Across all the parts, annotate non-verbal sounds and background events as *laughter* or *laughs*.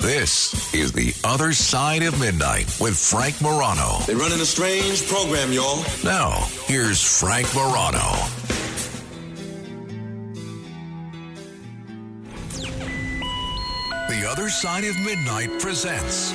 This is The Other Side of Midnight with Frank Morano. They're running a strange program, y'all. Now, here's Frank Morano. The Other Side of Midnight presents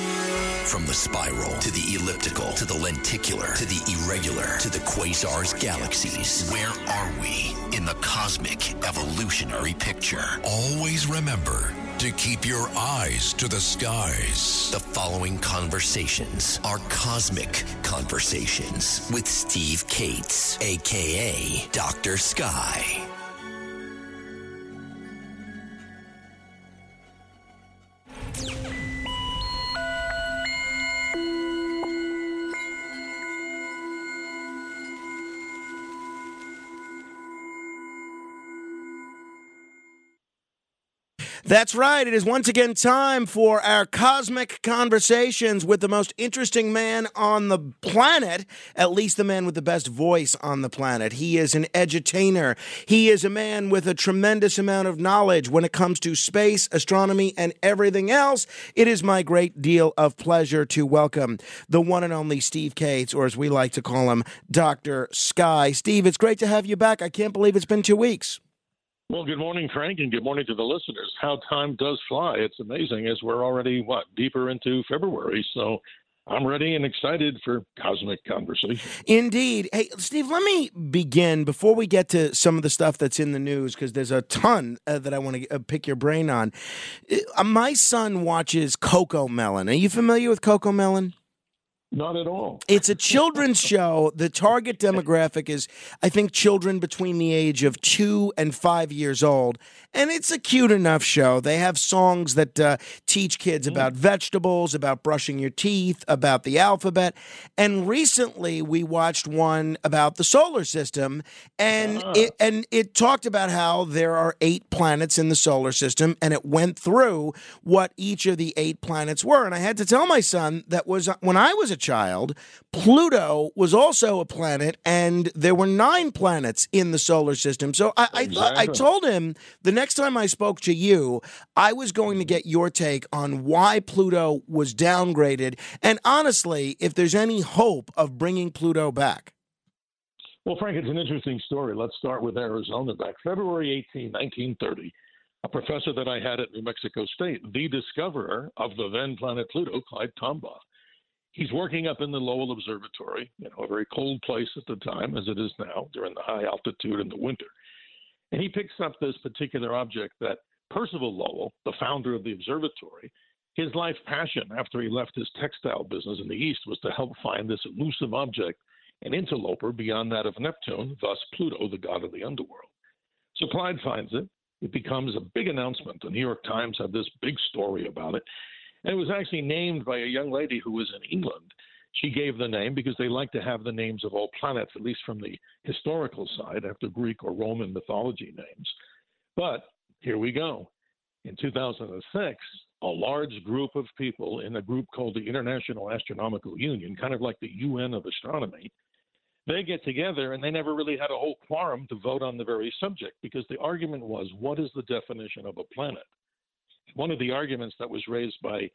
From the spiral to the elliptical to the lenticular to the irregular to the quasars, galaxies. Where are we in the cosmic evolutionary picture? Always remember to keep your eyes to the skies. The following conversations are cosmic conversations with Steve Kates, aka Dr. Sky. That's right. It is once again time for our cosmic conversations with the most interesting man on the planet, at least the man with the best voice on the planet. He is an edutainer. He is a man with a tremendous amount of knowledge when it comes to space, astronomy, and everything else. It is my great deal of pleasure to welcome the one and only Steve Kates, or as we like to call him, Dr. Sky. Steve, it's great to have you back. I can't believe it's been two weeks. Well, good morning, Frank, and good morning to the listeners. How time does fly. It's amazing as we're already, what, deeper into February. So I'm ready and excited for Cosmic Conversation. Indeed. Hey, Steve, let me begin before we get to some of the stuff that's in the news, because there's a ton uh, that I want to uh, pick your brain on. Uh, my son watches CoComelon. Are you familiar with CoComelon? Not at all. It's a children's *laughs* show. The target demographic is, I think, children between the age of two and five years old. And it's a cute enough show. They have songs that uh, teach kids mm-hmm. about vegetables, about brushing your teeth, about the alphabet. And recently we watched one about the solar system. And, ah. it, and it talked about how there are eight planets in the solar system. And it went through what each of the eight planets were. And I had to tell my son that was uh, when I was a child, Pluto was also a planet, and there were nine planets in the solar system. So I, I thought I told him the next time I spoke to you, I was going to get your take on why Pluto was downgraded, and honestly, if there's any hope of bringing Pluto back. Well, Frank, it's an interesting story. Let's start with Arizona. Back February 18, 1930, a professor that I had at New Mexico State, the discoverer of the then planet Pluto, Clyde Tombaugh, he's working up in the Lowell Observatory, you know, a very cold place at the time, as it is now, during the high altitude in the winter. And he picks up this particular object that Percival Lowell, the founder of the observatory, his life passion after he left his textile business in the East was to help find this elusive object, an interloper beyond that of Neptune, thus Pluto, the god of the underworld. So Clyde finds it. It becomes a big announcement. The New York Times had this big story about it. And it was actually named by a young lady who was in England. She gave the name because they like to have the names of all planets, at least from the historical side, after Greek or Roman mythology names. But here we go. In 2006, a large group of people in a group called the International Astronomical Union, kind of like the UN of astronomy, they get together and they never really had a whole quorum to vote on the very subject because the argument was what is the definition of a planet? One of the arguments that was raised by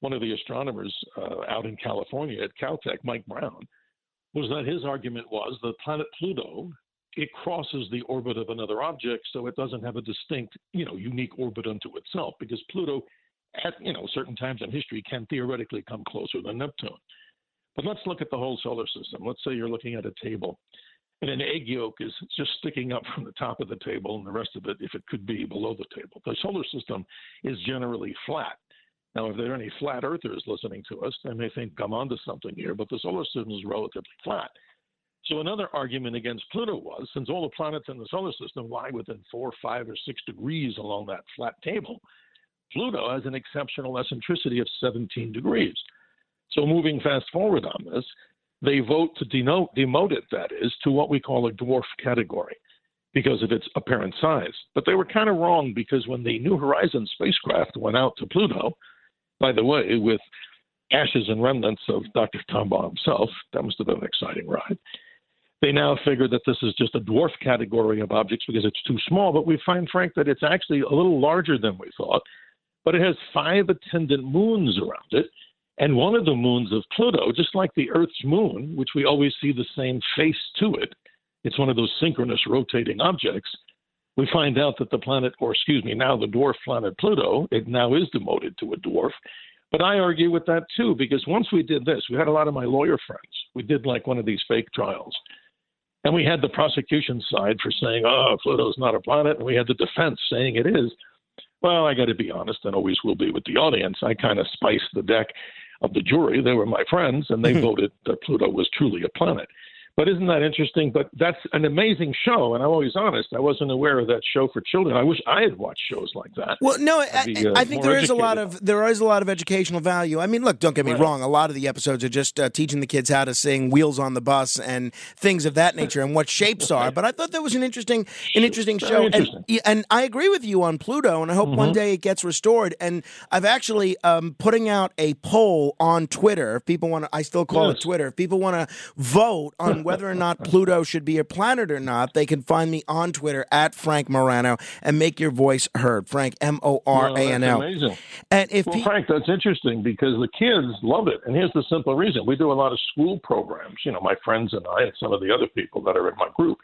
one of the astronomers uh, out in California at Caltech, Mike Brown, was that his argument was the planet Pluto it crosses the orbit of another object, so it doesn't have a distinct, you know, unique orbit unto itself. Because Pluto, at you know certain times in history, can theoretically come closer than Neptune. But let's look at the whole solar system. Let's say you're looking at a table, and an egg yolk is just sticking up from the top of the table, and the rest of it, if it could be, below the table. The solar system is generally flat. Now, if there are any flat earthers listening to us, they may think I'm onto something here, but the solar system is relatively flat. So another argument against Pluto was, since all the planets in the solar system lie within four, five, or six degrees along that flat table, Pluto has an exceptional eccentricity of 17 degrees. So moving fast forward on this, they vote to denote, demote it, that is, to what we call a dwarf category because of its apparent size. But they were kind of wrong because when the New Horizons spacecraft went out to Pluto, by the way, with ashes and remnants of Dr. Tombaugh himself, that must have been an exciting ride. They now figure that this is just a dwarf category of objects because it's too small, but we find, Frank, that it's actually a little larger than we thought. but it has five attendant moons around it. And one of the moons of Pluto, just like the Earth's moon, which we always see the same face to it, it's one of those synchronous rotating objects. We find out that the planet, or excuse me, now the dwarf planet Pluto, it now is demoted to a dwarf. But I argue with that too, because once we did this, we had a lot of my lawyer friends. We did like one of these fake trials. And we had the prosecution side for saying, oh, Pluto's not a planet. And we had the defense saying it is. Well, I got to be honest, and always will be with the audience. I kind of spiced the deck of the jury. They were my friends, and they mm-hmm. voted that Pluto was truly a planet. But isn't that interesting? But that's an amazing show, and I'm always honest. I wasn't aware of that show for children. I wish I had watched shows like that. Well, no, I, be, uh, I, think there is a lot of there is a lot of educational value. I mean, look, don't get me right. wrong. A lot of the episodes are just uh, teaching the kids how to sing "Wheels on the Bus" and things of that nature and what *laughs* shapes are. But I thought that was an interesting an interesting show, interesting. And, and, I agree with you on Pluto, and I hope mm-hmm. one day it gets restored. And I've actually um, putting out a poll on Twitter. If people want to, I still call yes. it Twitter. If people want to vote on *laughs* whether or not Pluto should be a planet or not, they can find me on Twitter at Frank Morano and make your voice heard. Frank M O R A N L. Amazing. And if well, pe- Frank, that's interesting because the kids love it. And here's the simple reason: we do a lot of school programs. You know, my friends and I, and some of the other people that are in my group.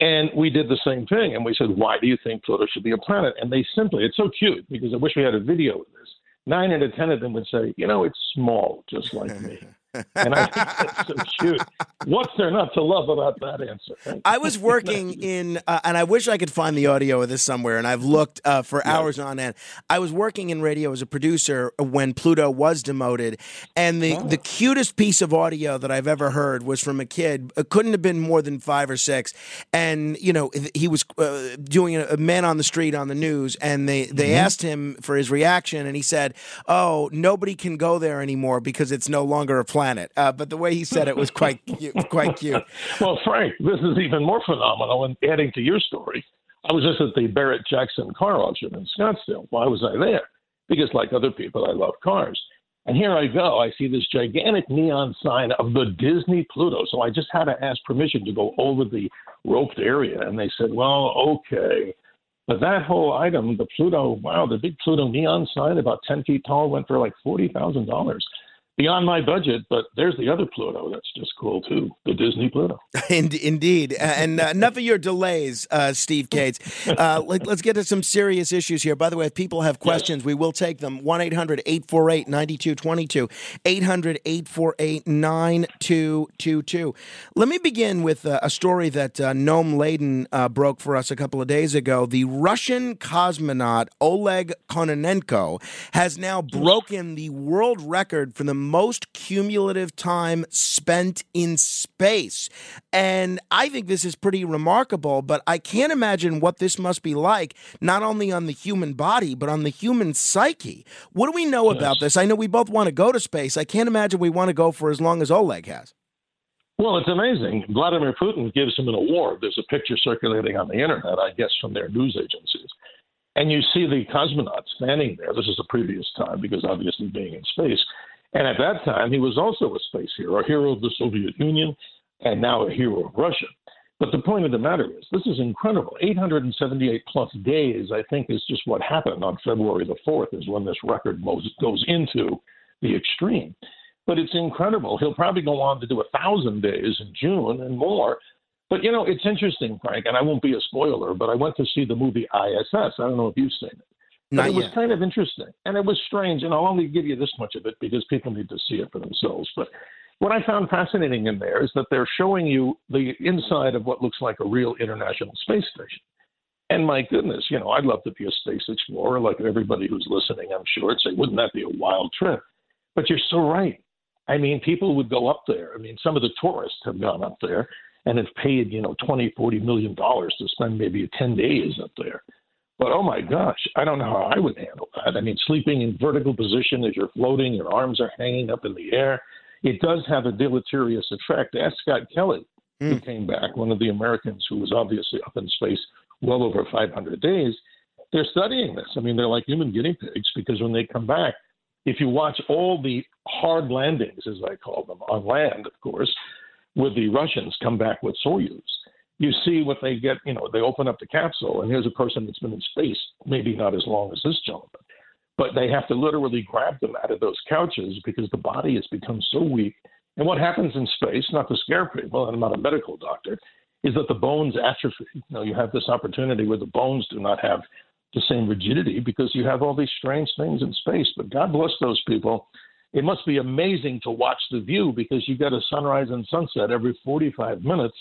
And we did the same thing. And we said, why do you think Pluto should be a planet? And they simply, it's so cute because I wish we had a video of this. Nine out of 10 of them would say, you know, it's small, just like me. *laughs* and I think that's so cute. What's there not to love about that answer? I was working in, uh, and I wish I could find the audio of this somewhere, and I've looked uh, for yeah. hours on end. I was working in radio as a producer when Pluto was demoted, and the, oh. the cutest piece of audio that I've ever heard was from a kid. It couldn't have been more than five or six, and you know he was uh, doing a, a, man on the street on the news, and they they mm-hmm. asked him for his reaction, and he said, "Oh, nobody can go there anymore because it's no longer a planet." Planet. Uh, but the way he said it was quite *laughs* cute, quite cute. Well, Frank, this is even more phenomenal. And adding to your story, I was just at the Barrett Jackson car auction in Scottsdale. Why was I there? Because, like other people, I love cars. And here I go. I see this gigantic neon sign of the Disney Pluto. So I just had to ask permission to go over the roped area. And they said, well, okay. But that whole item, the Pluto, wow, the big Pluto neon sign, about 10 feet tall, went for like $40,000 beyond my budget, but there's the other Pluto that's just cool too, the Disney Pluto. *laughs* Indeed, and uh, enough of your delays, uh, Steve Kates. Uh, let, us get to some serious issues here. By the way, if people have questions, yes. we will take them. 1 800 848 9222. 800 848 9222. Let me begin with uh, a story that uh, Noam Laden uh, broke for us a couple of days ago. The Russian cosmonaut Oleg Kononenko has now broken the world record for the most cumulative time spent in space. And I think this is pretty remarkable, but I can't imagine what this must be like, not only on the human body, but on the human psyche. What do we know yes. about this? I know we both want to go to space. I can't imagine we want to go for as long as Oleg has. Well, it's amazing. Vladimir Putin gives him an award. There's a picture circulating on the internet, I guess, from their news agencies. And you see the cosmonaut standing there. This is a previous time because obviously being in space. And at that time, he was also a space hero, a hero of the Soviet Union, and now a hero of Russia. But the point of the matter is, this is incredible. 878 plus days, I think, is just what happened on February the 4th, is when this record goes into the extreme. But it's incredible. He'll probably go on to do a thousand days in June and more. But you know, it's interesting, Frank, and I won't be a spoiler, but I went to see the movie ISS. I don't know if you've seen it. But it was yet. kind of interesting, and it was strange. And I'll only give you this much of it because people need to see it for themselves. But what I found fascinating in there is that they're showing you the inside of what looks like a real international space station. And my goodness, you know, I'd love to be a space explorer, like everybody who's listening, I'm sure, and say, wouldn't that be a wild trip? But you're so right. I mean, people would go up there. I mean, some of the tourists have gone up there and have paid, you know, 20, 40 million dollars to spend maybe 10 days up there. But oh my gosh, I don't know how I would handle that. I mean, sleeping in vertical position as you're floating, your arms are hanging up in the air. It does have a deleterious effect. Ask Scott Kelly, mm. who hmm. came back, one of the Americans who was obviously up in space well over 500 days. They're studying this. I mean, they're like human guinea pigs because when they come back, if you watch all the hard landings, as I call them, on land, of course, with the Russians come back with Soyuz you see what they get. You know, they open up the capsule, and here's a person that's been in space, maybe not as long as this gentleman. but they have to literally grab them out of those couches because the body has become so weak. And what happens in space, not to scare people, and I'm not a medical doctor, is that the bones atrophy. You know, you have this opportunity where the bones do not have the same rigidity because you have all these strange things in space. But God bless those people. It must be amazing to watch the view because you get a sunrise and sunset every 45 minutes,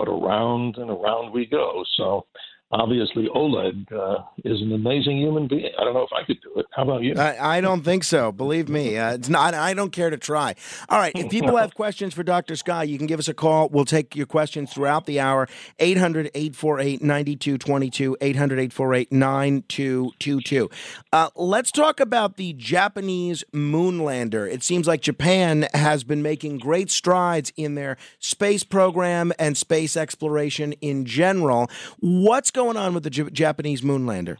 but around and around we go. So obviously Oleg uh, is an amazing human being. I don't know if I could do it. How about you? I, I don't think so. Believe me, uh, it's not. I don't care to try. All right. If people *laughs* have questions for Dr. Sky, you can give us a call. We'll take your questions throughout the hour. 800 848 9222. 800 848 9222. Uh, let's talk about the Japanese moonlander. It seems like Japan has been making great strides in their space program and space exploration in general. What's going on with the J- Japanese moonlander?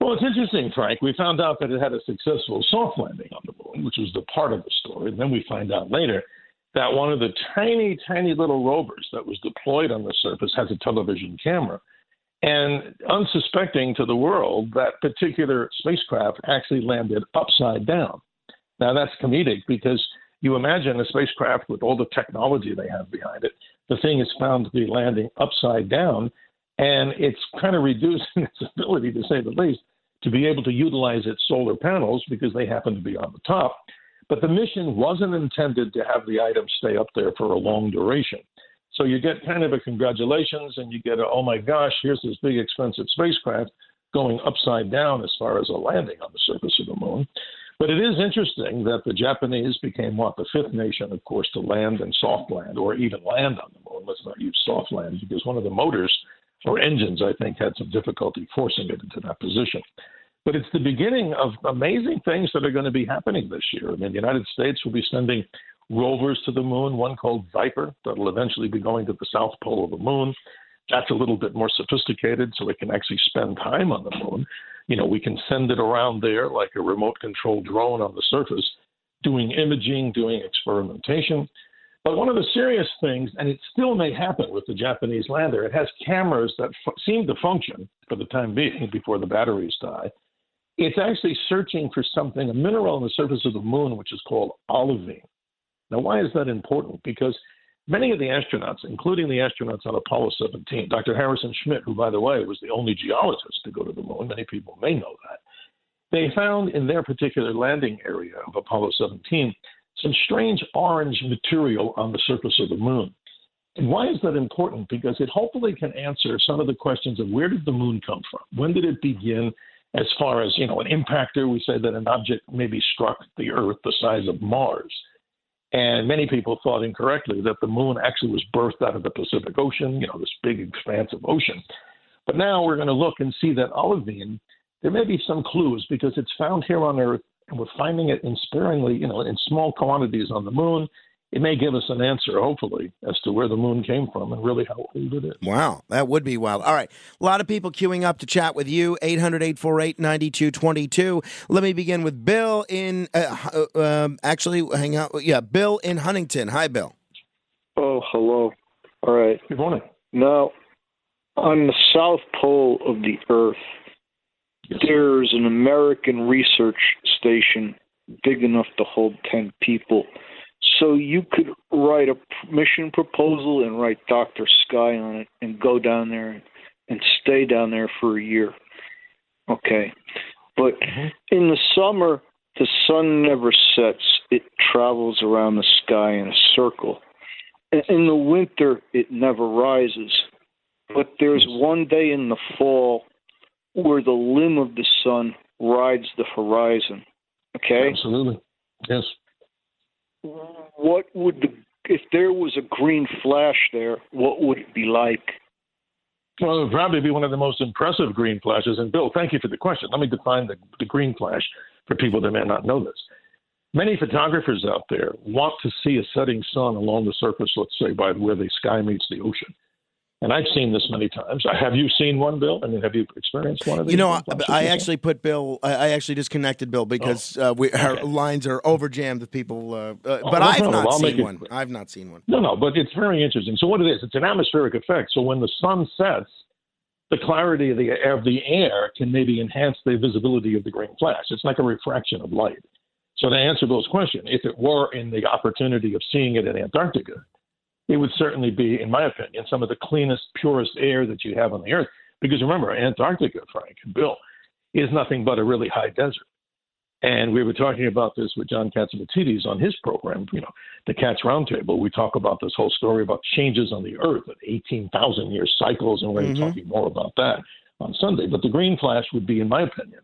Well, it's interesting, Frank. We found out that it had a successful soft landing on the moon, which was the part of the story. And then we find out later that one of the tiny, tiny little rovers that was deployed on the surface has a television camera. And unsuspecting to the world, that particular spacecraft actually landed upside down. Now, that's comedic because you imagine a spacecraft with all the technology they have behind it. The thing is found to be landing upside down and it's kind of reducing its ability, to say the least, to be able to utilize its solar panels because they happen to be on the top. But the mission wasn't intended to have the item stay up there for a long duration. So you get kind of a congratulations and you get a, oh my gosh, here's this big expensive spacecraft going upside down as far as a landing on the surface of the moon. But it is interesting that the Japanese became what the fifth nation, of course, to land and soft land, or even land on the moon. Let's not use soft land because one of the motors or engines, I think, had some difficulty forcing it into that position. But it's the beginning of amazing things that are going to be happening this year. I mean, the United States will be sending rovers to the moon, one called Viper, that'll eventually be going to the south pole of the moon. That's a little bit more sophisticated, so it can actually spend time on the moon. You know, we can send it around there like a remote control drone on the surface, doing imaging, doing experimentation. But one of the serious things, and it still may happen with the Japanese lander, it has cameras that f- seem to function for the time being before the batteries die. It's actually searching for something, a mineral on the surface of the moon, which is called olivine. Now, why is that important? Because many of the astronauts, including the astronauts on Apollo 17, Dr. Harrison Schmitt, who, by the way, was the only geologist to go to the moon, many people may know that, they found in their particular landing area of Apollo 17 some strange orange material on the surface of the moon. And why is that important? Because it hopefully can answer some of the questions of where did the moon come from? When did it begin? As far as, you know, an impactor, we say that an object maybe struck the Earth the size of Mars. And many people thought incorrectly that the moon actually was birthed out of the Pacific Ocean, you know, this big, expanse of ocean. But now we're going to look and see that olivine, there may be some clues because it's found here on Earth and we're finding it in sparingly, you know, in small quantities on the moon. It may give us an answer, hopefully, as to where the moon came from and really how old it is. Wow, that would be wild. All right, a lot of people queuing up to chat with you. 800 848 9222. Let me begin with Bill in, uh, uh, um, actually, hang out. Yeah, Bill in Huntington. Hi, Bill. Oh, hello. All right. Good morning. Now, on the south pole of the Earth, there's an American research station big enough to hold 10 people. So you could write a mission proposal and write Dr. Sky on it and go down there and stay down there for a year. Okay. But mm-hmm. in the summer, the sun never sets, it travels around the sky in a circle. In the winter, it never rises. But there's one day in the fall where the limb of the sun rides the horizon. Okay? Absolutely. Yes. What would the if there was a green flash there, what would it be like? Well, it would probably be one of the most impressive green flashes. And Bill, thank you for the question. Let me define the, the green flash for people that may not know this. Many photographers out there want to see a setting sun along the surface, let's say, by where the sky meets the ocean. And I've seen this many times. Have you seen one, Bill? I mean, have you experienced one of these? You know, I, I actually put Bill. I actually disconnected Bill because oh, uh, we, our lines are over jammed with people. Uh, uh, oh, but no I've not I'll seen one. I've not seen one. No, no, but it's very interesting. So what it is, it's an atmospheric effect. So when the sun sets, the clarity of the of the air can maybe enhance the visibility of the green flash. It's like a refraction of light. So to answer those questions, if it were in the opportunity of seeing it in Antarctica, it would certainly be, in my opinion, some of the cleanest, purest air that you have on the earth. Because remember, Antarctica, Frank and Bill, is nothing but a really high desert. And we were talking about this with John Catsimatidis on his program, you know, the Cats Roundtable. We talk about this whole story about changes on the Earth at 18,000 year cycles, and we're mm-hmm. talking more about that on Sunday. But the green flash would be, in my opinion,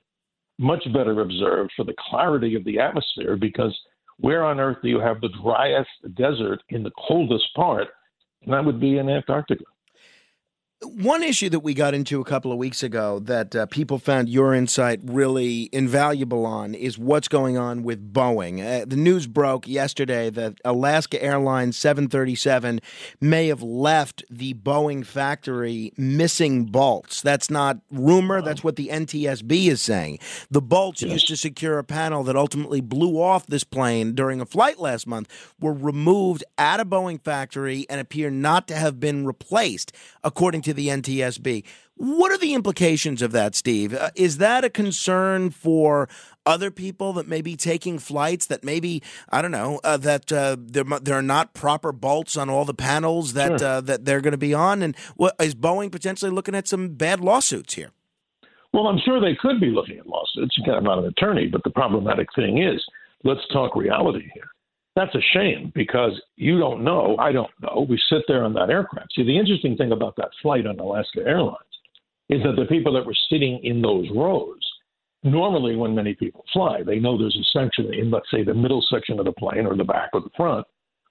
much better observed for the clarity of the atmosphere because where on Earth do you have the driest desert in the coldest part? And that would be in Antarctica. One issue that we got into a couple of weeks ago that uh, people found your insight really invaluable on is what's going on with Boeing. Uh, the news broke yesterday that Alaska Airlines 737 may have left the Boeing factory missing bolts. That's not rumor, that's what the NTSB is saying. The bolts yes. used to secure a panel that ultimately blew off this plane during a flight last month were removed at a Boeing factory and appear not to have been replaced, according to to the NTSB. What are the implications of that, Steve? Uh, is that a concern for other people that may be taking flights that maybe I don't know uh, that uh, there there are not proper bolts on all the panels that sure. Uh, that they're going to be on, and what, is Boeing potentially looking at some bad lawsuits here? Well, I'm sure they could be looking at lawsuits. Again, I'm not an attorney, but the problematic thing is, let's talk reality here. That's a shame because you don't know. I don't know. We sit there on that aircraft. See, the interesting thing about that flight on Alaska Airlines is that the people that were sitting in those rows, normally when many people fly, they know there's a section in, let's say, the middle section of the plane or the back or the front.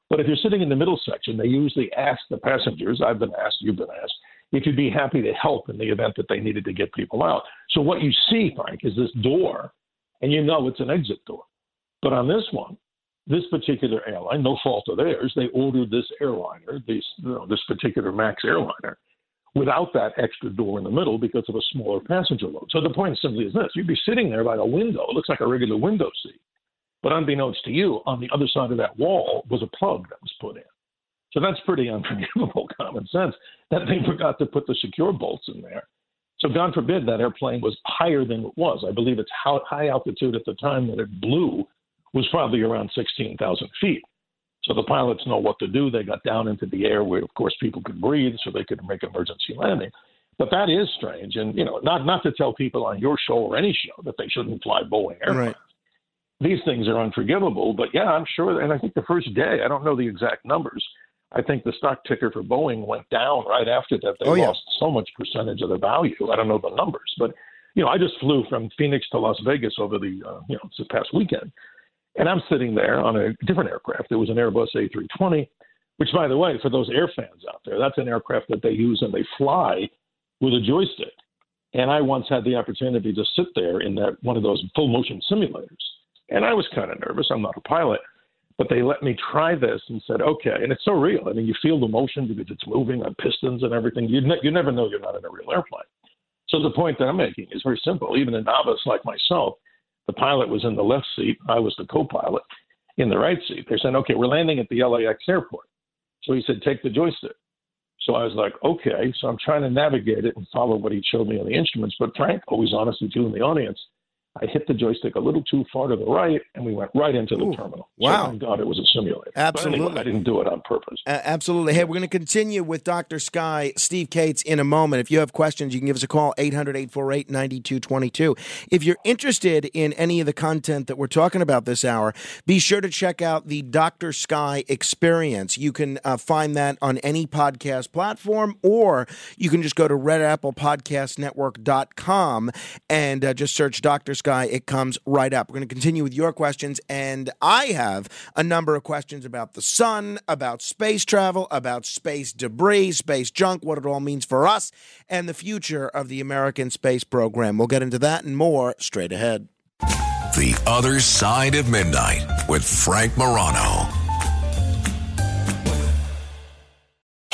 But if you're sitting in the middle section, they usually ask the passengers, I've been asked, you've been asked, if you'd be happy to help in the event that they needed to get people out. So what you see, Frank, is this door, and you know it's an exit door. But on this one, this particular airline, no fault of theirs, they ordered this airliner, this, you know, this particular MAX airliner, without that extra door in the middle because of a smaller passenger load. So the point simply is this you'd be sitting there by the window, it looks like a regular window seat. But unbeknownst to you, on the other side of that wall was a plug that was put in. So that's pretty unforgivable *laughs* common sense that they forgot to put the secure bolts in there. So God forbid that airplane was higher than it was. I believe it's high altitude at the time that it blew was probably around 16,000 feet. So the pilots know what to do. They got down into the air where, of course, people could breathe, so they could make emergency landing. But that is strange, and you know, not not to tell people on your show or any show that they shouldn't fly Boeing airplanes. Right. These things are unforgivable. But yeah, I'm sure. And I think the first day, I don't know the exact numbers. I think the stock ticker for Boeing went down right after that. They oh, yeah. lost so much percentage of their value. I don't know the numbers, but you know, I just flew from Phoenix to Las Vegas over the uh, you know this past weekend, and I'm sitting there on a different aircraft. It was an Airbus A320, which, by the way, for those air fans out there, that's an aircraft that they use and they fly with a joystick. And I once had the opportunity to sit there in that one of those full motion simulators. And I was kind of nervous. I'm not a pilot, but they let me try this and said, okay. And it's so real. I mean, you feel the motion because it's moving on pistons and everything. You, ne- you never know you're not in a real airplane. So the point that I'm making is very simple. Even a novice like myself, the pilot was in the left seat. I was the co-pilot in the right seat. They're saying, "Okay, we're landing at the LAX airport." So he said, "Take the joystick." So I was like, "Okay." So I'm trying to navigate it and follow what he showed me on the instruments. But Frank, always honest with you in the audience, I hit the joystick a little too far to the right, and we went right into the Ooh, terminal. Wow! So thank God it was a simulator. Absolutely, anyway, I didn't do it on purpose. Uh, absolutely. Hey, we're going to continue with Dr. Sky, Steve Kates in a moment. If you have questions, you can give us a call 800-848-9222. If you're interested in any of the content that we're talking about this hour, be sure to check out the Dr. Sky Experience. You can uh, find that on any podcast platform, or you can just go to redapplepodcastnetwork.com and uh, just search Dr. Sky It comes right up. We're going to continue with your questions, and I have a number of questions about the sun, about space travel, about space debris, space junk, what it all means for us, and the future of the American space program. We'll get into that and more straight ahead. The Other Side of Midnight with Frank Morano.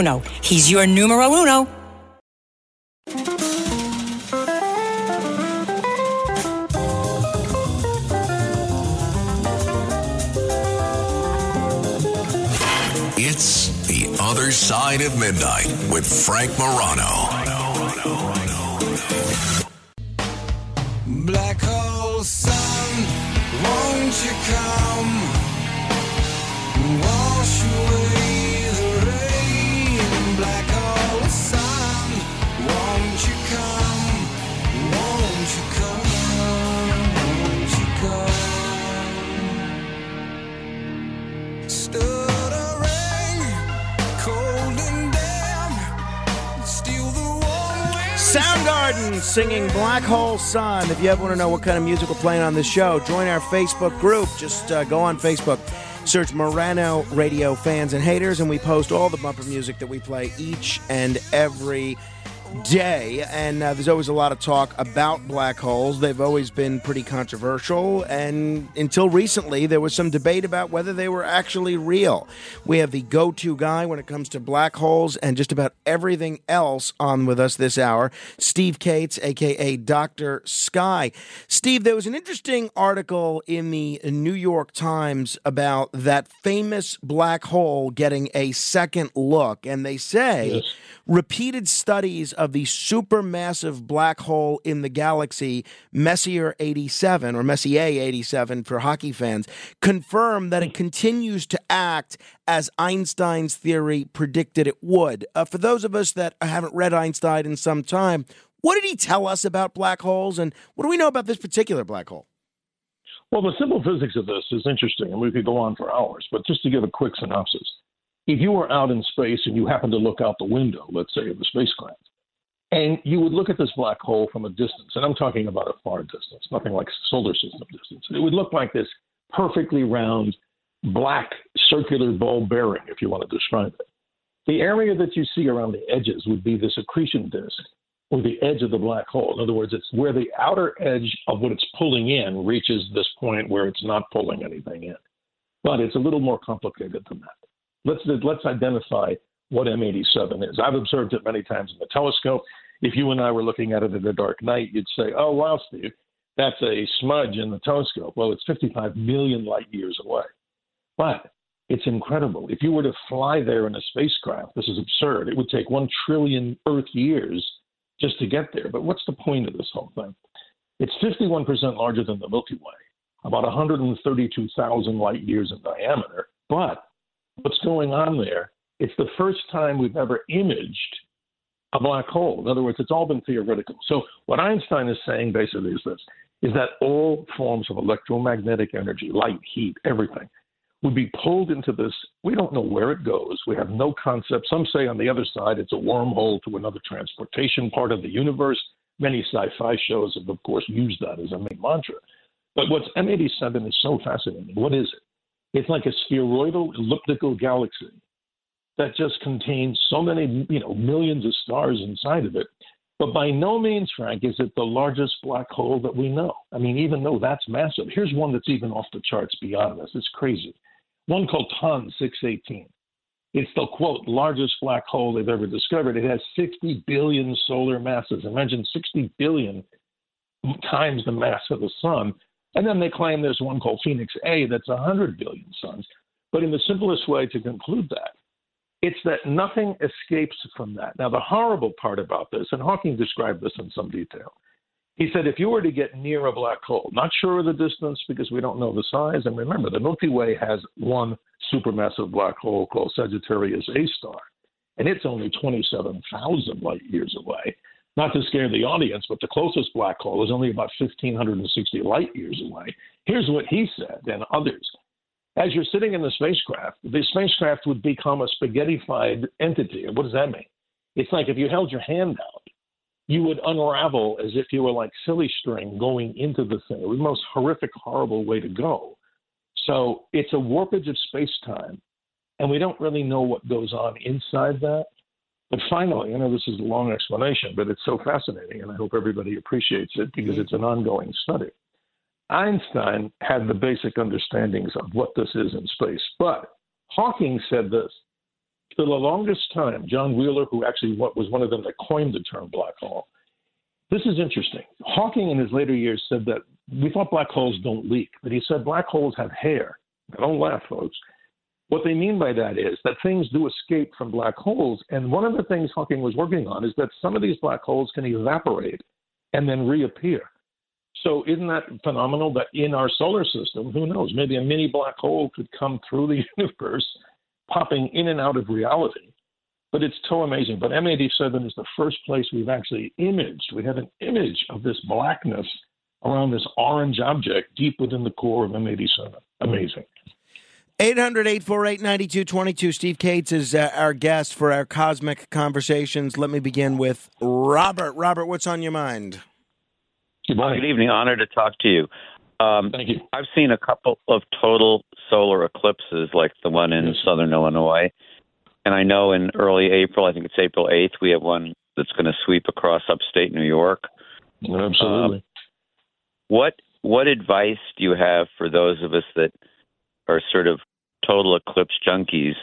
He's your numero uno. It's The Other Side of Midnight with Frank Morano. Black hole sun, won't you come? Wash away Soundgarden singing Black Hole Sun. If you ever want to know what kind of music we're playing on this show, join our Facebook group. Just uh, go on Facebook, search Morano Radio Fans and Haters, and we post all the bumper music that we play each and every day. And uh, there's always a lot of talk about black holes. They've always been pretty controversial. And until recently, there was some debate about whether they were actually real. We have the go to guy when it comes to black holes and just about everything else on with us this hour, Steve Kates, aka Dr. Sky. Steve, there was an interesting article in the New York Times about that famous black hole getting a second look. And they say repeated studies of the supermassive black hole in the galaxy, Messier 87, or Messier 87 for hockey fans, confirm that it continues to act as Einstein's theory predicted it would. Uh, for those of us that haven't read Einstein in some time, what did he tell us about black holes, and what do we know about this particular black hole? Well, the simple physics of this is interesting, and we could go on for hours, but just to give a quick synopsis. If you were out in space and you happened to look out the window, let's say, of the spacecraft, and you would look at this black hole from a distance, and I'm talking about a far distance, nothing like solar system distance. It would look like this perfectly round, black circular ball bearing, if you want to describe it. The area that you see around the edges would be this accretion disk, or the edge of the black hole. In other words, it's where the outer edge of what it's pulling in reaches this point where it's not pulling anything in. But it's a little more complicated than that. Let's let's identify what M87 is. I've observed it many times in the telescope. If you and I were looking at it in a dark night, you'd say, "Oh, wow, Steve, that's a smudge in the telescope." Well, it's 55 million light years away. But it's incredible. If you were to fly there in a spacecraft, this is absurd. It would take one trillion Earth years just to get there. But what's the point of this whole thing? It's 51% larger than the Milky Way, about 132,000 light years in diameter. But what's going on there? It's the first time we've ever imaged a black hole. In other words, it's all been theoretical. So what Einstein is saying basically is this is that all forms of electromagnetic energy, light, heat, everything, would be pulled into this. We don't know where it goes. We have no concept. Some say on the other side it's a wormhole to another transportation part of the universe. Many sci fi shows have, of course, used that as a main mantra. But what's M87 is so fascinating. What is it? It's like a spheroidal elliptical galaxy that just contains so many, you know, millions of stars inside of it. But by no means, Frank, is it the largest black hole that we know. I mean, even though that's massive, here's one that's even off the charts beyond this. It's crazy. One called TON 618. It's the quote largest black hole they've ever discovered. It has 60 billion solar masses. Imagine 60 billion times the mass of the sun. And then they claim there's one called Phoenix A that's 100 billion suns. But in the simplest way to conclude that, it's that nothing escapes from that. Now, the horrible part about this, and Hawking described this in some detail, he said if you were to get near a black hole, not sure of the distance because we don't know the size, and remember, the Milky Way has one supermassive black hole called Sagittarius A star, and it's only 27,000 light years away. Not to scare the audience, but the closest black hole is only about 1,560 light years away. Here's what he said, and others as you're sitting in the spacecraft, the spacecraft would become a spaghettified entity. What does that mean? It's like if you held your hand out, you would unravel as if you were like silly string going into the thing. It was the most horrific, horrible way to go. So it's a warpage of space time, and we don't really know what goes on inside that. But finally, I know this is a long explanation, but it's so fascinating, and I hope everybody appreciates it because it's an ongoing study. Einstein had the basic understandings of what this is in space, but Hawking said this. For the longest time, John Wheeler, who actually was one of them that coined the term black hole, this is interesting. Hawking in his later years said that we thought black holes don't leak, but he said black holes have hair. Don't laugh, folks. What they mean by that is that things do escape from black holes. And one of the things Hawking was working on is that some of these black holes can evaporate and then reappear. So isn't that phenomenal that in our solar system, who knows, maybe a mini black hole could come through the *laughs* universe, popping in and out of reality. But it's so amazing. But M87 is the first place we've actually imaged. We have an image of this blackness around this orange object deep within the core of M87. Amazing. 800 848 9222. Steve Kates is uh, our guest for our cosmic conversations. Let me begin with Robert. Robert, what's on your mind? Good morning. Good evening. Honor to talk to you. Um, Thank you. I've seen a couple of total solar eclipses, like the one in Yes. southern Illinois. And I know in early April, I think it's April 8th, we have one that's going to sweep across upstate New York. Absolutely. What what advice do you have for those of us that are sort of total eclipse junkies?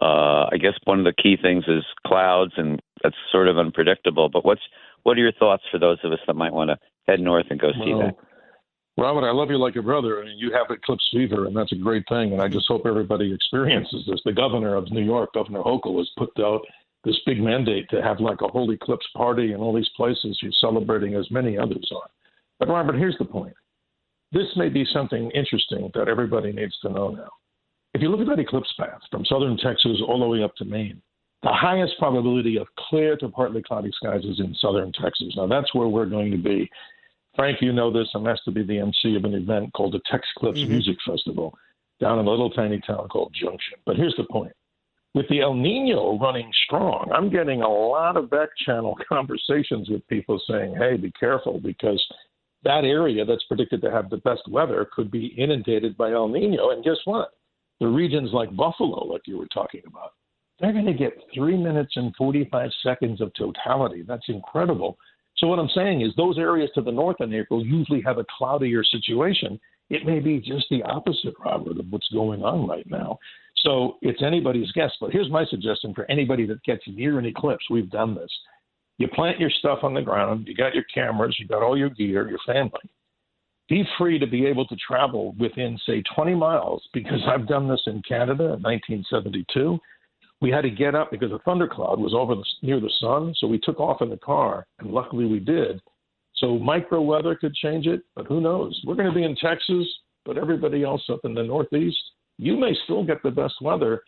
Uh, I guess one of the key things is clouds, and that's sort of unpredictable. But what's what are your thoughts for those of us that might want to head north and go see Well, that? Robert, I love you like a brother, I and you have eclipse fever, and that's a great thing. And I just hope everybody experiences this. The governor of New York, Governor Hochul, has put out this big mandate to have like a whole eclipse party in all these places. You're celebrating as many others are. But Robert, here's the point. This may be something interesting that everybody needs to know now. If you look at that eclipse path from southern Texas all the way up to Maine, the highest probability of clear to partly cloudy skies is in southern Texas. Now that's where we're going to be. Frank, you know this. I'm asked to be the MC of an event called the Tex Clips mm-hmm. Music Festival down in a little tiny town called Junction. But here's the point. With the El Nino running strong, I'm getting a lot of back channel *laughs* conversations with people saying, hey, be careful because that area that's predicted to have the best weather could be inundated by El Nino. And guess what? The regions like Buffalo, like you were talking about, they're going to get three minutes and 45 seconds of totality. That's incredible. So, what I'm saying is, those areas to the north in April usually have a cloudier situation. It may be just the opposite, Robert, of what's going on right now. So, it's anybody's guess. But here's my suggestion for anybody that gets near an eclipse. We've done this. You plant your stuff on the ground, you got your cameras, you got all your gear, your family. Be free to be able to travel within, say, 20 miles, because I've done this in Canada in 1972 we had to get up because a thundercloud was over the, near the sun. So we took off in the car, and luckily we did. So micro weather could change it, but who knows? We're going to be in Texas, but everybody else up in the Northeast, you may still get the best weather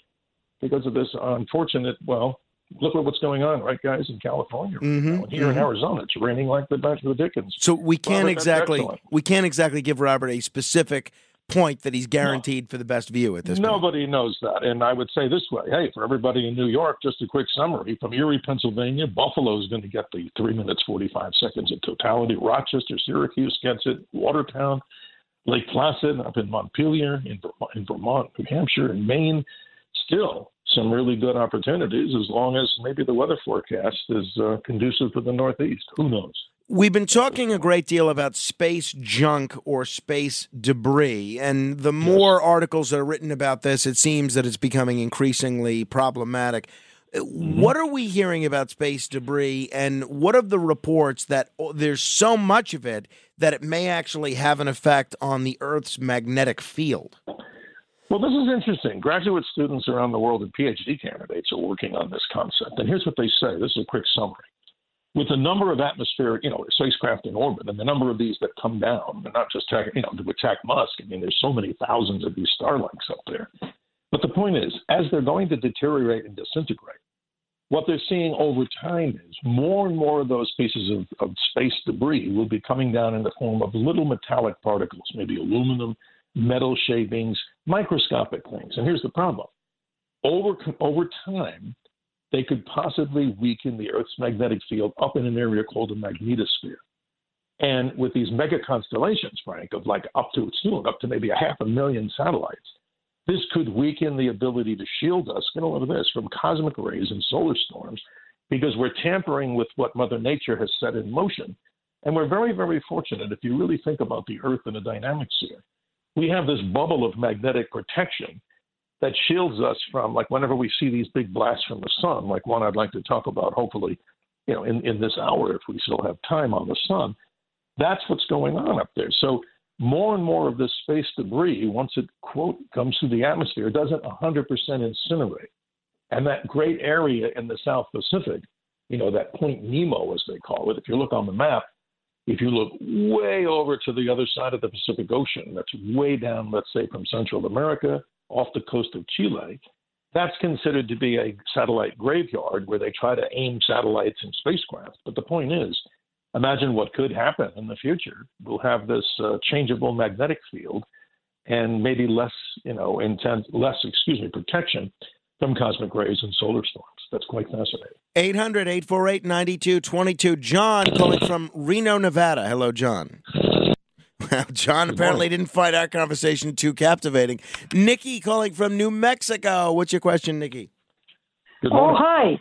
because of this unfortunate. Well, look at what's going on, right, guys, in California. Right Mhm, now. And here in mhm. Arizona, it's raining like the back of the Dickens. So we can't Robert, exactly we can't exactly give Robert a specific point that he's guaranteed for the best view at this point. Nobody knows that. And I would say this way hey, for everybody in New York, just a quick summary from Erie, Pennsylvania, Buffalo is going to get the three minutes, 45 seconds of totality. Rochester, Syracuse gets it. Watertown, Lake Placid up in Montpelier, in, Ver- in Vermont, New Hampshire, and Maine. Still some really good opportunities as long as maybe the weather forecast is uh, conducive to the Northeast. Who knows? We've been talking a great deal about space junk or space debris, and the more articles that are written about this, it seems that it's becoming increasingly problematic. Uh, What are we hearing about space debris, and what of the reports that oh, there's so much of it that it may actually have an effect on the Earth's magnetic field? Well, this is interesting. Graduate students around the world and PhD candidates are working on this concept. And here's what they say this is a quick summary. With the number of atmospheric, you know, spacecraft in orbit and the number of these that come down, and not just, attack, you know, to attack Musk, I mean, there's so many thousands of these Starlinks up there. But the point is, as they're going to deteriorate and disintegrate, what they're seeing over time is more and more of those pieces of, of space debris will be coming down in the form of little metallic particles, maybe aluminum, metal shavings, microscopic things. And here's the problem over over time, they could possibly weaken the Earth's magnetic field up in an area called a magnetosphere. And with these mega constellations, Frank, of like up to soon, up to maybe a half a million satellites, this could weaken the ability to shield us, get a load of this, from cosmic rays and solar storms, because we're tampering with what Mother Nature has set in motion. And we're very, very fortunate if you really think about the Earth and the dynamics here. We have this bubble of magnetic protection that shields us from, like, whenever we see these big blasts from the sun, like one I'd like to talk about, hopefully, you know, in, in this hour, if we still have time on the sun. That's what's going on up there. So more and more of this space debris, once it quote comes through the atmosphere, doesn't 100% incinerate. And that great area in the South Pacific, you know, that Point Nemo, as they call it, if you look on the map, if you look way over to the other side of the Pacific Ocean, that's way down, let's say, from Central America off the coast of Chile, that's considered to be a satellite graveyard where they try to aim satellites and spacecraft. But the point is, imagine what could happen in the future. We'll have this uh, changeable magnetic field and maybe less, you know, intense, less, excuse me, protection from cosmic rays and solar storms. That's quite fascinating. 800 848 9222. John calling from Reno, Nevada. Hello, John. Well, John Good apparently morning. didn't find our conversation too captivating. Nikki calling from New Mexico. What's your question, Nikki? Oh, hi.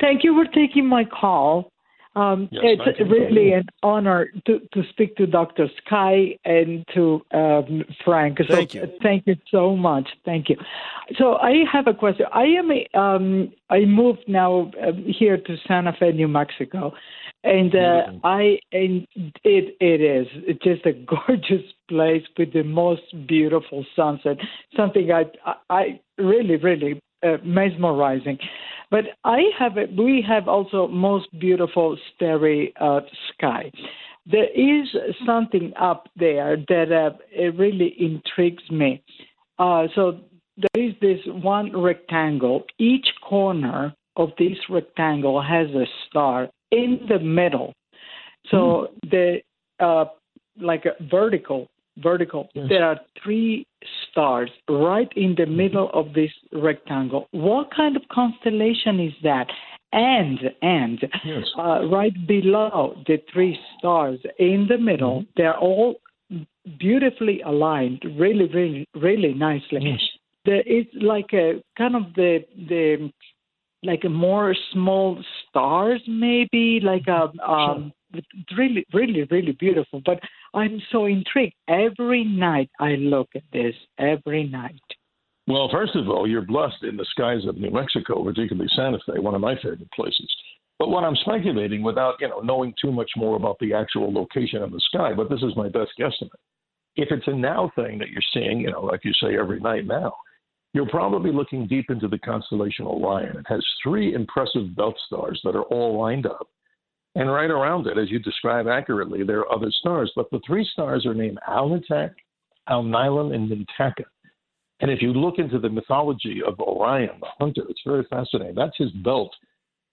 Thank you for taking my call. Um, Yes, it's really an honor to, to speak to Dr. Sky and to um, Frank. So Thank you. Thank you so much. Thank you. So I have a question. I am a, um, I moved now um, here to Santa Fe, New Mexico, and uh, Beautiful. I and it it is it's just a *laughs* gorgeous place with the most beautiful sunset. Something I I, I really really uh, mesmerizing. But I have a, we have also most beautiful starry uh, sky. There is something up there that uh, it really intrigues me. Uh, so there is this one rectangle. Each corner of this rectangle has a star in the middle. So the uh, like a vertical, vertical. Yes. There are three stars right in the middle of this rectangle. What kind of constellation is that? And and Yes. uh, right below the three stars in the middle, they're all beautifully aligned, really, really, really nicely. Yes. There is like a kind of the the like a more small stars, maybe like a um, it's really, really, really beautiful. But I'm so intrigued. Every night I look at this. Every night. Well, first of all, you're blessed in the skies of New Mexico, particularly Santa Fe, one of my favorite places. But what I'm speculating, without you know knowing too much more about the actual location of the sky, but this is my best guesstimate. If it's a now thing that you're seeing, you know, like you say every night now, you're probably looking deep into the constellation Orion. It has three impressive belt stars that are all lined up. And right around it, as you describe accurately, there are other stars. But the three stars are named Alnitak, Alnilam, and Mintaka. And if you look into the mythology of Orion, the hunter, it's very fascinating. That's his belt.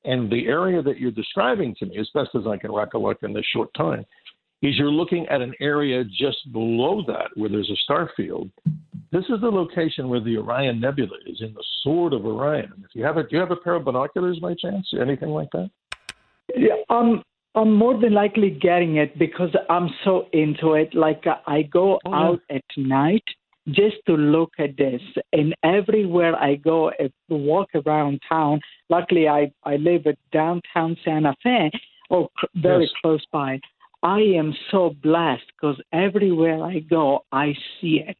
And the area that you're describing to me, as best as I can recollect in this short time, is you're looking at an area just below that where there's a star field. This is the location where the Orion Nebula is in the Sword of Orion. If you have a, do you have a pair of binoculars by chance, anything like that? Yeah, I'm I'm more than likely getting it because I'm so into it. Like uh, I go Oh, yeah. out at night just to look at this, and everywhere I go to walk around town. Luckily, I I live at downtown Santa Fe, or very Yes. close by. I am so blessed because everywhere I go, I see it.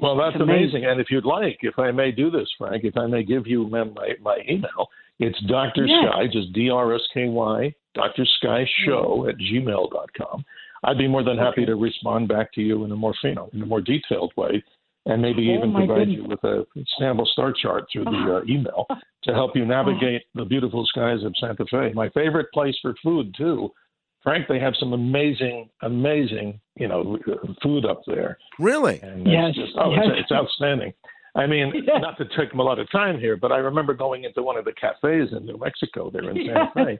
Well, that's amazing. amazing. And if you'd like, if I may do this, Frank, if I may give you my, my email, it's Dr. Yes. Sky, just D R S K Y, Dr. Sky Show at gmail.com. I'd be more than happy Okay. to respond back to you in a more, you know, in a more detailed way, and maybe Oh, even provide goodness. you with a sample star chart through the uh, email to help you navigate *laughs* the beautiful skies of Santa Fe. My favorite place for food too. Frank, they have some amazing, amazing, you know, food up there. Really? And Yes, just, oh, yes. It's, it's outstanding. I mean, *laughs* Yes. not to take them a lot of time here, but I remember going into one of the cafes in New Mexico there in Santa *laughs* Fe.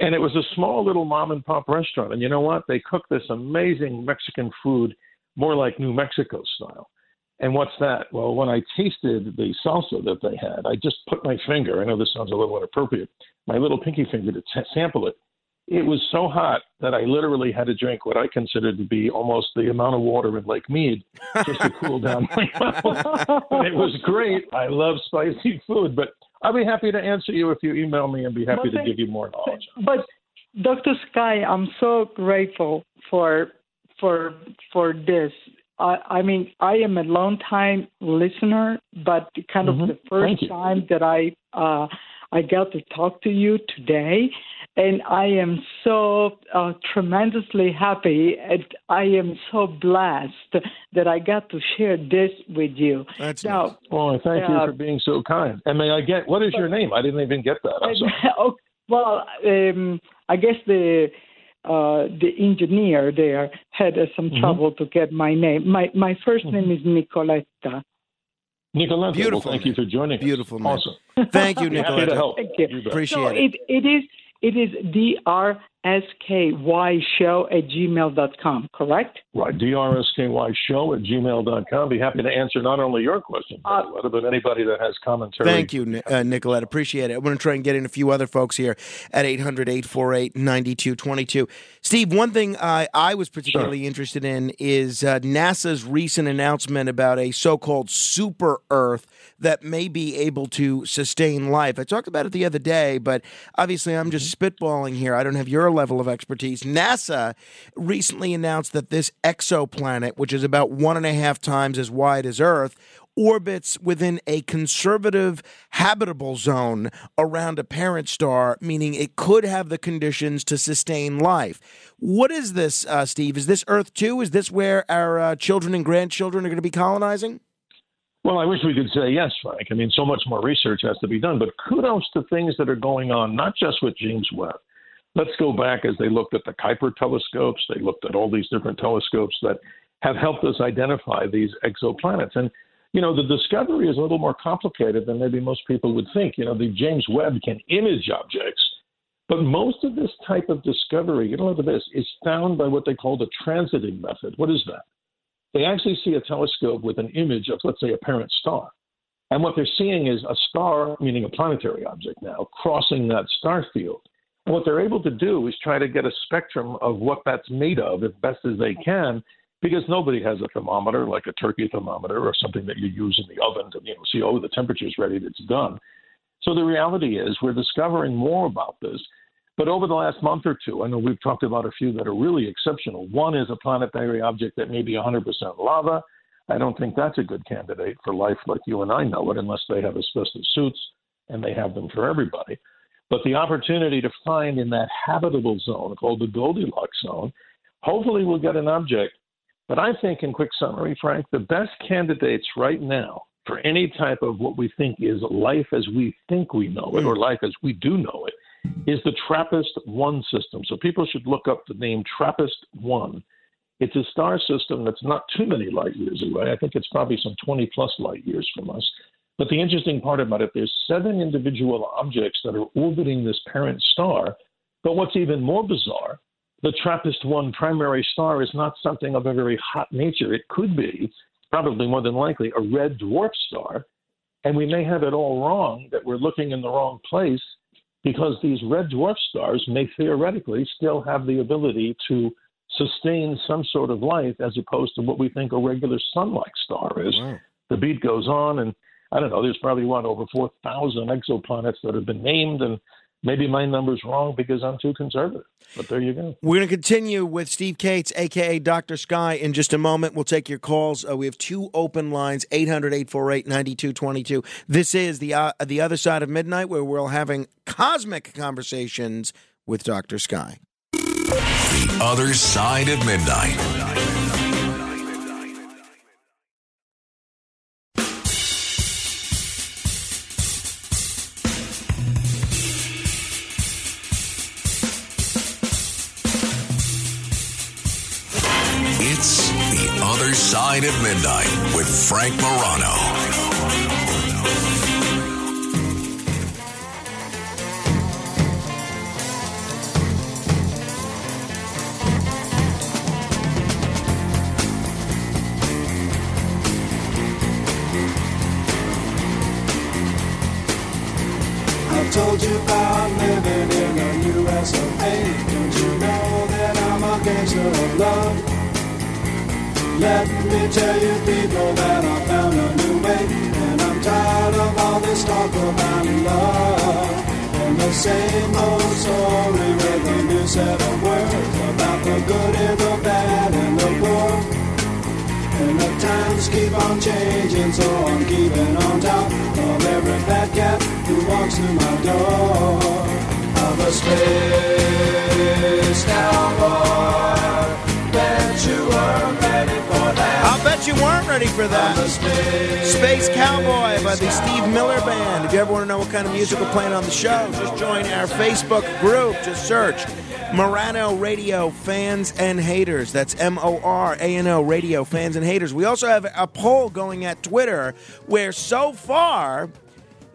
And it was a small little mom and pop restaurant. And you know what? They cook this amazing Mexican food more like New Mexico style. And what's that? Well, when I tasted the salsa that they had, I just put my finger. I know this sounds a little inappropriate. My little pinky finger to t- sample it. It was so hot that I literally had to drink what I considered to be almost the amount of water in Lake Mead just to cool *laughs* down my mouth. It was great. I love spicy food, but I'll be happy to answer you if you email me and be happy to give you more knowledge. But Dr. Sky, I'm so grateful for for for this. I, I mean, I am a long time listener, but kind of Mhm. the first time that I uh, I got to talk to you today, and I am so uh, tremendously happy, and I am so blessed that I got to share this with you. That's now. Well, thank you Uh, for being so kind. And may I get what is your name? I didn't even get that. I'm sorry. *laughs* oh, well, um, I guess the uh, the engineer there had uh, some Mhm. trouble to get my name. My my 1st Mm-hmm. name is Nicoletta. Nicoletta, Beautiful well, thank you for joining us. Beautiful. Awesome. Thank you, *laughs* Happy to Nicoletta. help. Thank you. You bet. Appreciate so it. it it is it is d r s k y show at gmail dot com. Correct? Right, DRSKY show at gmail.com. Be happy to answer not only your question, Uh, but anybody that has commentary. Thank you, uh, Nicolette. Appreciate it. I want to try and get in a few other folks here at 800 848 9222. Steve, one thing I, I was particularly interested in is uh, NASA's recent announcement about a so called super Earth that may be able to sustain life. I talked about it the other day, but obviously I'm just spitballing here. I don't have your level of expertise. NASA recently announced that this exoplanet, which is about one and a half times as wide as Earth, orbits within a conservative habitable zone around a parent star, meaning it could have the conditions to sustain life. What is this, uh, Steve? Is this Earth 2? Is this where our uh, children and grandchildren are going to be colonizing? Well, I wish we could say yes, Frank. I mean, so much more research has to be done, but kudos to things that are going on, not just with James Webb. Let's go back as they looked at the Kuiper telescopes, they looked at all these different telescopes that have helped us identify these exoplanets. And, you know, the discovery is a little more complicated than maybe most people would think. You know, the James Webb can image objects, but most of this type of discovery, you know, this, is found by what they call the transiting method. What is that? They actually see a telescope with an image of, let's say, a parent star. And what they're seeing is a star, meaning a planetary object now, crossing that star field. What they're able to do is try to get a spectrum of what that's made of as best as they can, because nobody has a thermometer like a turkey thermometer or something that you use in the oven to you know see oh the temperature's ready, it's done. So the reality is we're discovering more about this. But over the last month or two, I know we've talked about a few that are really exceptional. One is a planetary object that may be 100% lava. I don't think that's a good candidate for life like you and I know it, unless they have asbestos suits, and they have them for everybody. But the opportunity to find in that habitable zone called the Goldilocks zone, hopefully we'll get an object. But I think, in quick summary, Frank, the best candidates right now for any type of what we think is life as we think we know it, or life as we do know it, is the TRAPPIST 1 system. So people should look up the name TRAPPIST 1. It's a star system that's not too many light years away. I think it's probably some 20 plus light years from us. But the interesting part about it, there's seven individual objects that are orbiting this parent star. But what's even more bizarre, the TRAPPIST 1 primary star is not something of a very hot nature. It could be, probably more than likely, a red dwarf star. And we may have it all wrong that we're looking in the wrong place because these red dwarf stars may theoretically still have the ability to sustain some sort of life as opposed to what we think a regular sun like star is. The beat goes on, and I don't know, there's probably one over 4,000 exoplanets that have been named, and maybe my number's wrong because I'm too conservative. But there you go. We're going to continue with Steve Kates, aka Dr. Sky, in just a moment. We'll take your calls. Uh, we have two open lines 800 848 9222. This is the, uh, the other side of midnight where we're having cosmic conversations with Dr. Sky. The other side of midnight. It's The Other Side of Midnight with Frank Morano. told you about living in the Don't you know that I'm a of love? Let me tell you, people, that I found a new way, and I'm tired of all this talk about love. And the same old story with a new set of words about the good and the bad and the poor. And the times keep on changing, so I'm keeping on top of every fat cat who walks through my door. Of a space cowboy, bet you weren't ready I'll bet you weren't ready for that. Space Cowboy by the Steve Miller Band. If you ever want to know what kind of music we're playing on the show, just join our Facebook group. Just search Morano Radio Fans and Haters. That's M O R A N O Radio Fans and Haters. We also have a poll going at Twitter where so far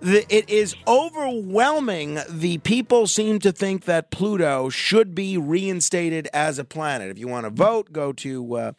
it is overwhelming. The people seem to think that Pluto should be reinstated as a planet. If you want to vote, go to. Uh,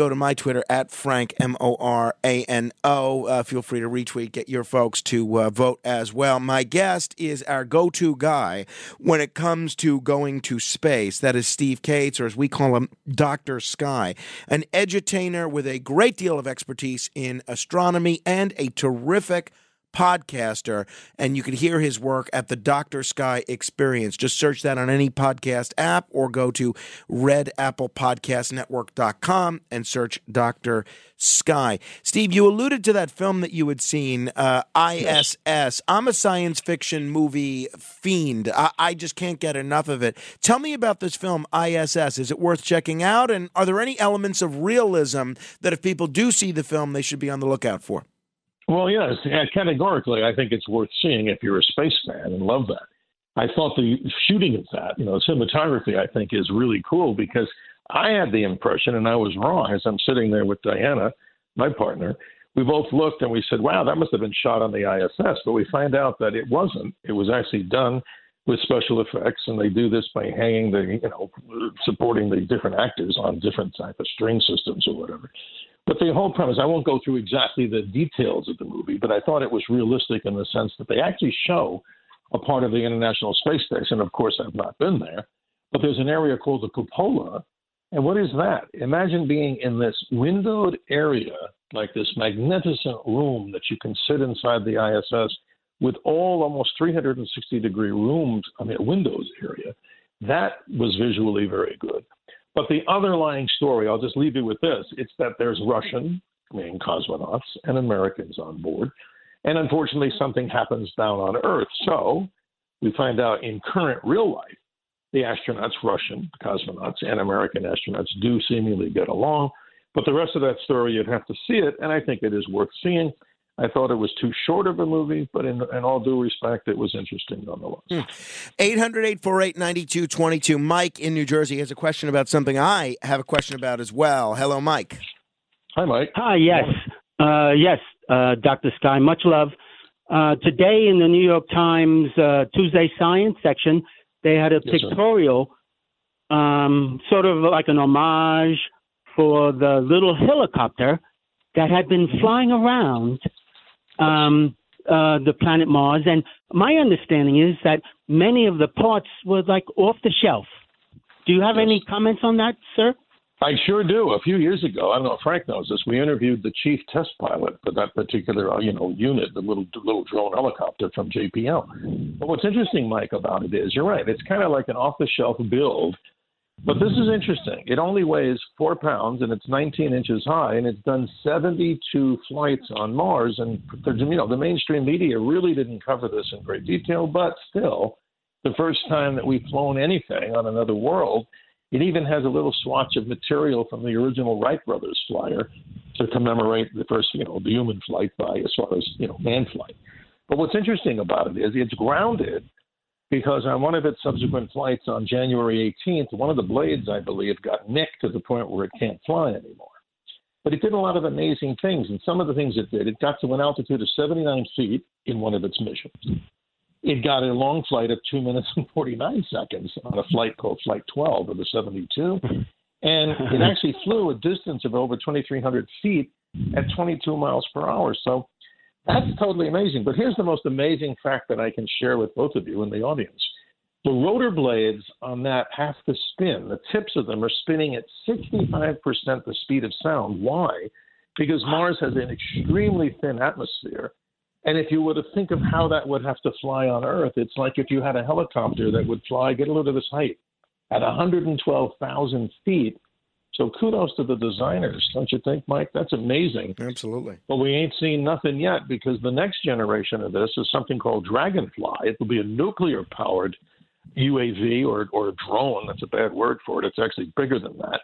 Go to my Twitter at Frank M O R A N O. Uh, feel free to retweet, get your folks to uh, vote as well. My guest is our go-to guy when it comes to going to space. That is Steve Kates, or as we call him, Doctor Sky, an edutainer with a great deal of expertise in astronomy and a terrific podcaster, and you can hear his work at the Dr. Sky Experience. Just search that on any podcast app or go to redapplepodcastnetwork.com and search Dr. Sky. Steve, you alluded to that film that you had seen, uh, ISS. I'm a science fiction movie fiend. I-, I just can't get enough of it. Tell me about this film, ISS. Is it worth checking out? And are there any elements of realism that if people do see the film, they should be on the lookout for? Well, yes, categorically, I think it's worth seeing if you're a space fan and love that. I thought the shooting of that, you know, cinematography, I think is really cool because I had the impression, and I was wrong, as I'm sitting there with Diana, my partner. We both looked and we said, wow, that must have been shot on the ISS. But we find out that it wasn't. It was actually done with special effects, and they do this by hanging the, you know, supporting the different actors on different type of string systems or whatever. But the whole premise, I won't go through exactly the details of the movie, but I thought it was realistic in the sense that they actually show a part of the International Space Station. Of course, I've not been there, but there's an area called the cupola. And what is that? Imagine being in this windowed area, like this magnificent room that you can sit inside the ISS with all almost 360 degree rooms, I mean, windows area. That was visually very good. But the underlying story, I'll just leave you with this it's that there's Russian, I mean, cosmonauts and Americans on board. And unfortunately, something happens down on Earth. So we find out in current real life, the astronauts, Russian cosmonauts and American astronauts, do seemingly get along. But the rest of that story, you'd have to see it, and I think it is worth seeing. I thought it was too short of a movie, but in, in all due respect, it was interesting nonetheless. 800 848 9222. Mike in New Jersey has a question about something I have a question about as well. Hello, Mike. Hi, Mike. Hi, yes. Uh, yes, uh, Dr. Sky, much love. Uh, today in the New York Times uh, Tuesday Science section, they had a Yes, pictorial, um, sort of like an homage for the little helicopter that had been flying around um, uh, the planet Mars. And my understanding is that many of the parts were like off the shelf. Do you have any comments on that, sir? I sure do. A few years ago, I don't know if Frank knows this. We interviewed the chief test pilot for that particular, uh, you know, unit, the little little drone helicopter from JPL. But what's interesting, Mike, about it is you're right. It's kind of like an off-the-shelf build. But this is interesting. It only weighs four pounds and it's 19 inches high, and it's done 72 flights on Mars. And the, you know, the mainstream media really didn't cover this in great detail, but still, the first time that we've flown anything on another world, it even has a little swatch of material from the original Wright brothers flyer to commemorate the first, you know, the human flight by as far as you know man flight. But what's interesting about it is it's grounded because on one of its subsequent flights on January 18th, one of the blades, I believe, got nicked to the point where it can't fly anymore. But it did a lot of amazing things, and some of the things it did, it got to an altitude of 79 feet in one of its missions. It got a long flight of two minutes and 49 seconds on a flight called Flight 12 of the 72. And it *laughs* actually flew a distance of over 2,300 feet at 22 miles per hour. So That's totally amazing. But here's the most amazing fact that I can share with both of you in the audience. The rotor blades on that have to spin. The tips of them are spinning at 65% the speed of sound. Why? Because Mars has an extremely thin atmosphere. And if you were to think of how that would have to fly on Earth, it's like if you had a helicopter that would fly, get a load of this height, at 112,000 feet. So kudos to the designers, don't you think, Mike? That's amazing. Absolutely. But we ain't seen nothing yet because the next generation of this is something called Dragonfly. It will be a nuclear powered UAV or, or a drone. That's a bad word for it. It's actually bigger than that.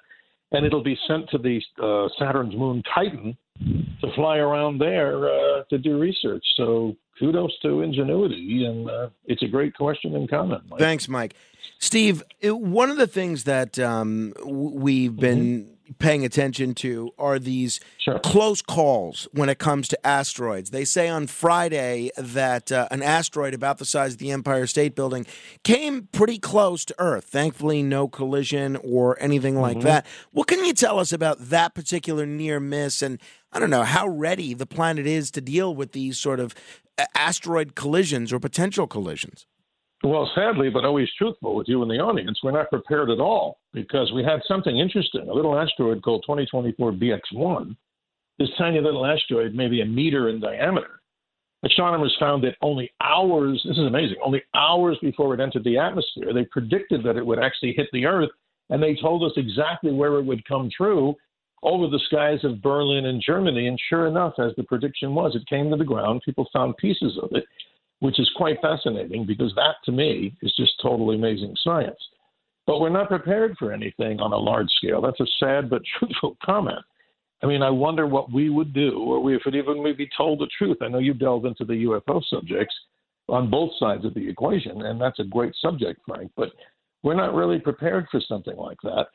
And it'll be sent to the uh, Saturn's moon Titan to fly around there uh, to do research. So kudos to ingenuity. And uh, it's a great question and comment. Mike. Thanks, Mike. Steve, it- one of the things that um, we've been paying attention to are these close calls when it comes to asteroids. They say on Friday that uh, an asteroid about the size of the Empire State Building came pretty close to Earth. Thankfully, no collision or anything like Mhm. that. What can you tell us about that particular near miss and I don't know how ready the planet is to deal with these sort of asteroid collisions or potential collisions? Well, sadly, but always truthful with you in the audience, we're not prepared at all because we had something interesting. A little asteroid called 2024 BX1. This tiny little asteroid, maybe a meter in diameter. Astronomers found that only hours, this is amazing, only hours before it entered the atmosphere, they predicted that it would actually hit the Earth, and they told us exactly where it would come through over the skies of Berlin and Germany. And sure enough, as the prediction was, it came to the ground. People found pieces of it which is quite fascinating because that to me is just totally amazing science. But we're not prepared for anything on a large scale. That's a sad but *laughs* truthful comment. I mean, I wonder what we would do, or if it even would be told the truth. I know you delve into the UFO subjects on both sides of the equation, and that's a great subject, Frank. But we're not really prepared for something like that.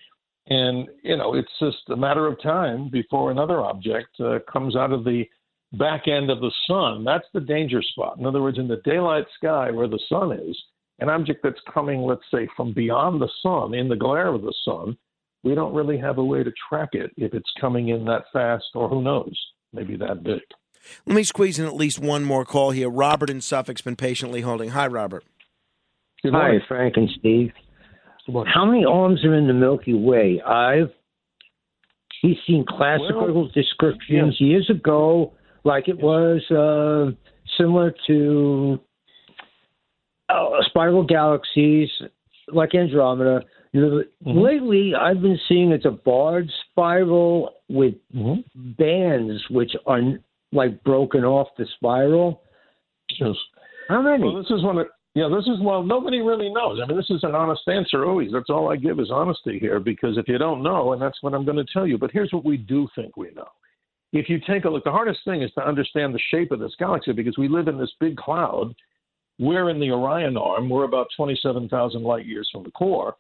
And, you know, it's just a matter of time before another object uh, comes out of the back end of the sun. That's the danger spot. In other words, in the daylight sky where the sun is, an object that's coming, let's say, from beyond the sun, in the glare of the sun, we don't really have a way to track it if it's coming in that fast or who knows, maybe that big. Let me squeeze in at least one more call here. Robert in Suffolk's been patiently holding. Hi, Robert. Good Hi, Frank and Steve. How many arms are in the Milky Way? I've he's seen classical descriptions years ago, like it was uh, similar to uh, spiral galaxies, like Andromeda. You know, Mm-hmm. Lately, I've been seeing it's a barred spiral with Mm-hmm. bands which are like broken off the spiral. Yes. How many? Well, this is one of yeah, this is well, nobody really knows. I mean, this is an honest answer always. That's all I give is honesty here, because if you don't know, and that's what I'm going to tell you. But here's what we do think we know. If you take a look, the hardest thing is to understand the shape of this galaxy because we live in this big cloud. We're in the Orion arm. We're about 27,000 light years from the core.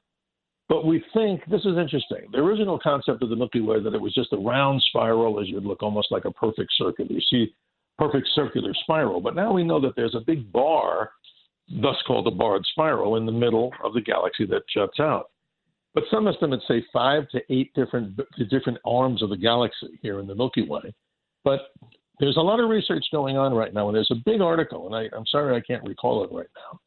But we think this is interesting. The original concept of the Milky Way that it was just a round spiral, as you'd look almost like a perfect circle. You see perfect circular spiral. But now we know that there's a big bar, thus called a barred spiral, in the middle of the galaxy that juts out. But some estimates say five to eight different different arms of the galaxy here in the Milky Way. But there's a lot of research going on right now, and there's a big article, and I, I'm sorry I can't recall it right now,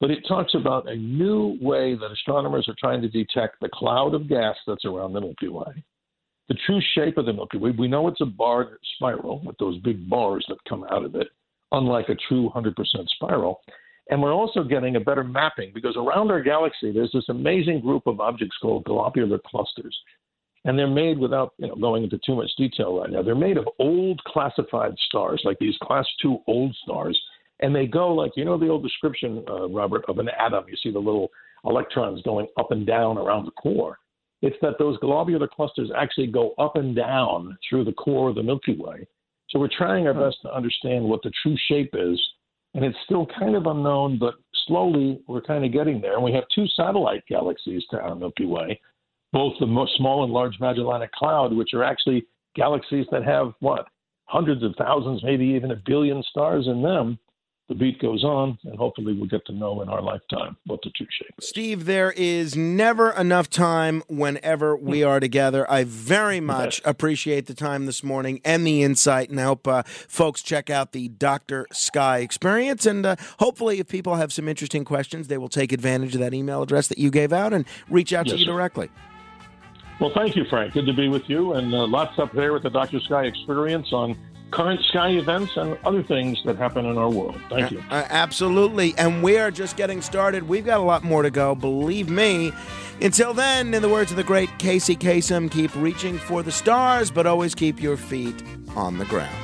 but it talks about a new way that astronomers are trying to detect the cloud of gas that's around the Milky Way. The true shape of the Milky Way, we know it's a barred spiral with those big bars that come out of it, unlike a true 100% spiral. And we're also getting a better mapping because around our galaxy, there's this amazing group of objects called globular clusters. And they're made without you know, going into too much detail right now. They're made of old classified stars, like these class two old stars. And they go like, you know, the old description, uh, Robert, of an atom. You see the little electrons going up and down around the core. It's that those globular clusters actually go up and down through the core of the Milky Way. So we're trying our best to understand what the true shape is and it's still kind of unknown, but slowly we're kind of getting there. And we have two satellite galaxies to our Milky Way, both the small and large Magellanic Cloud, which are actually galaxies that have what hundreds of thousands, maybe even a billion stars in them. The beat goes on, and hopefully we'll get to know in our lifetime what the true shape is. Steve, there is never enough time whenever we are together. I very much appreciate the time this morning and the insight, and I hope uh, folks check out the Dr. Sky experience. And uh, hopefully, if people have some interesting questions, they will take advantage of that email address that you gave out and reach out Yes, to you sir. directly. Well, thank you, Frank. Good to be with you, and uh, lots up there with the Dr. Sky experience on current Sky events and other things that happen in our world. Thank you. Uh, absolutely. And we are just getting started. We've got a lot more to go, believe me. Until then, in the words of the great Casey Kasem, keep reaching for the stars, but always keep your feet on the ground.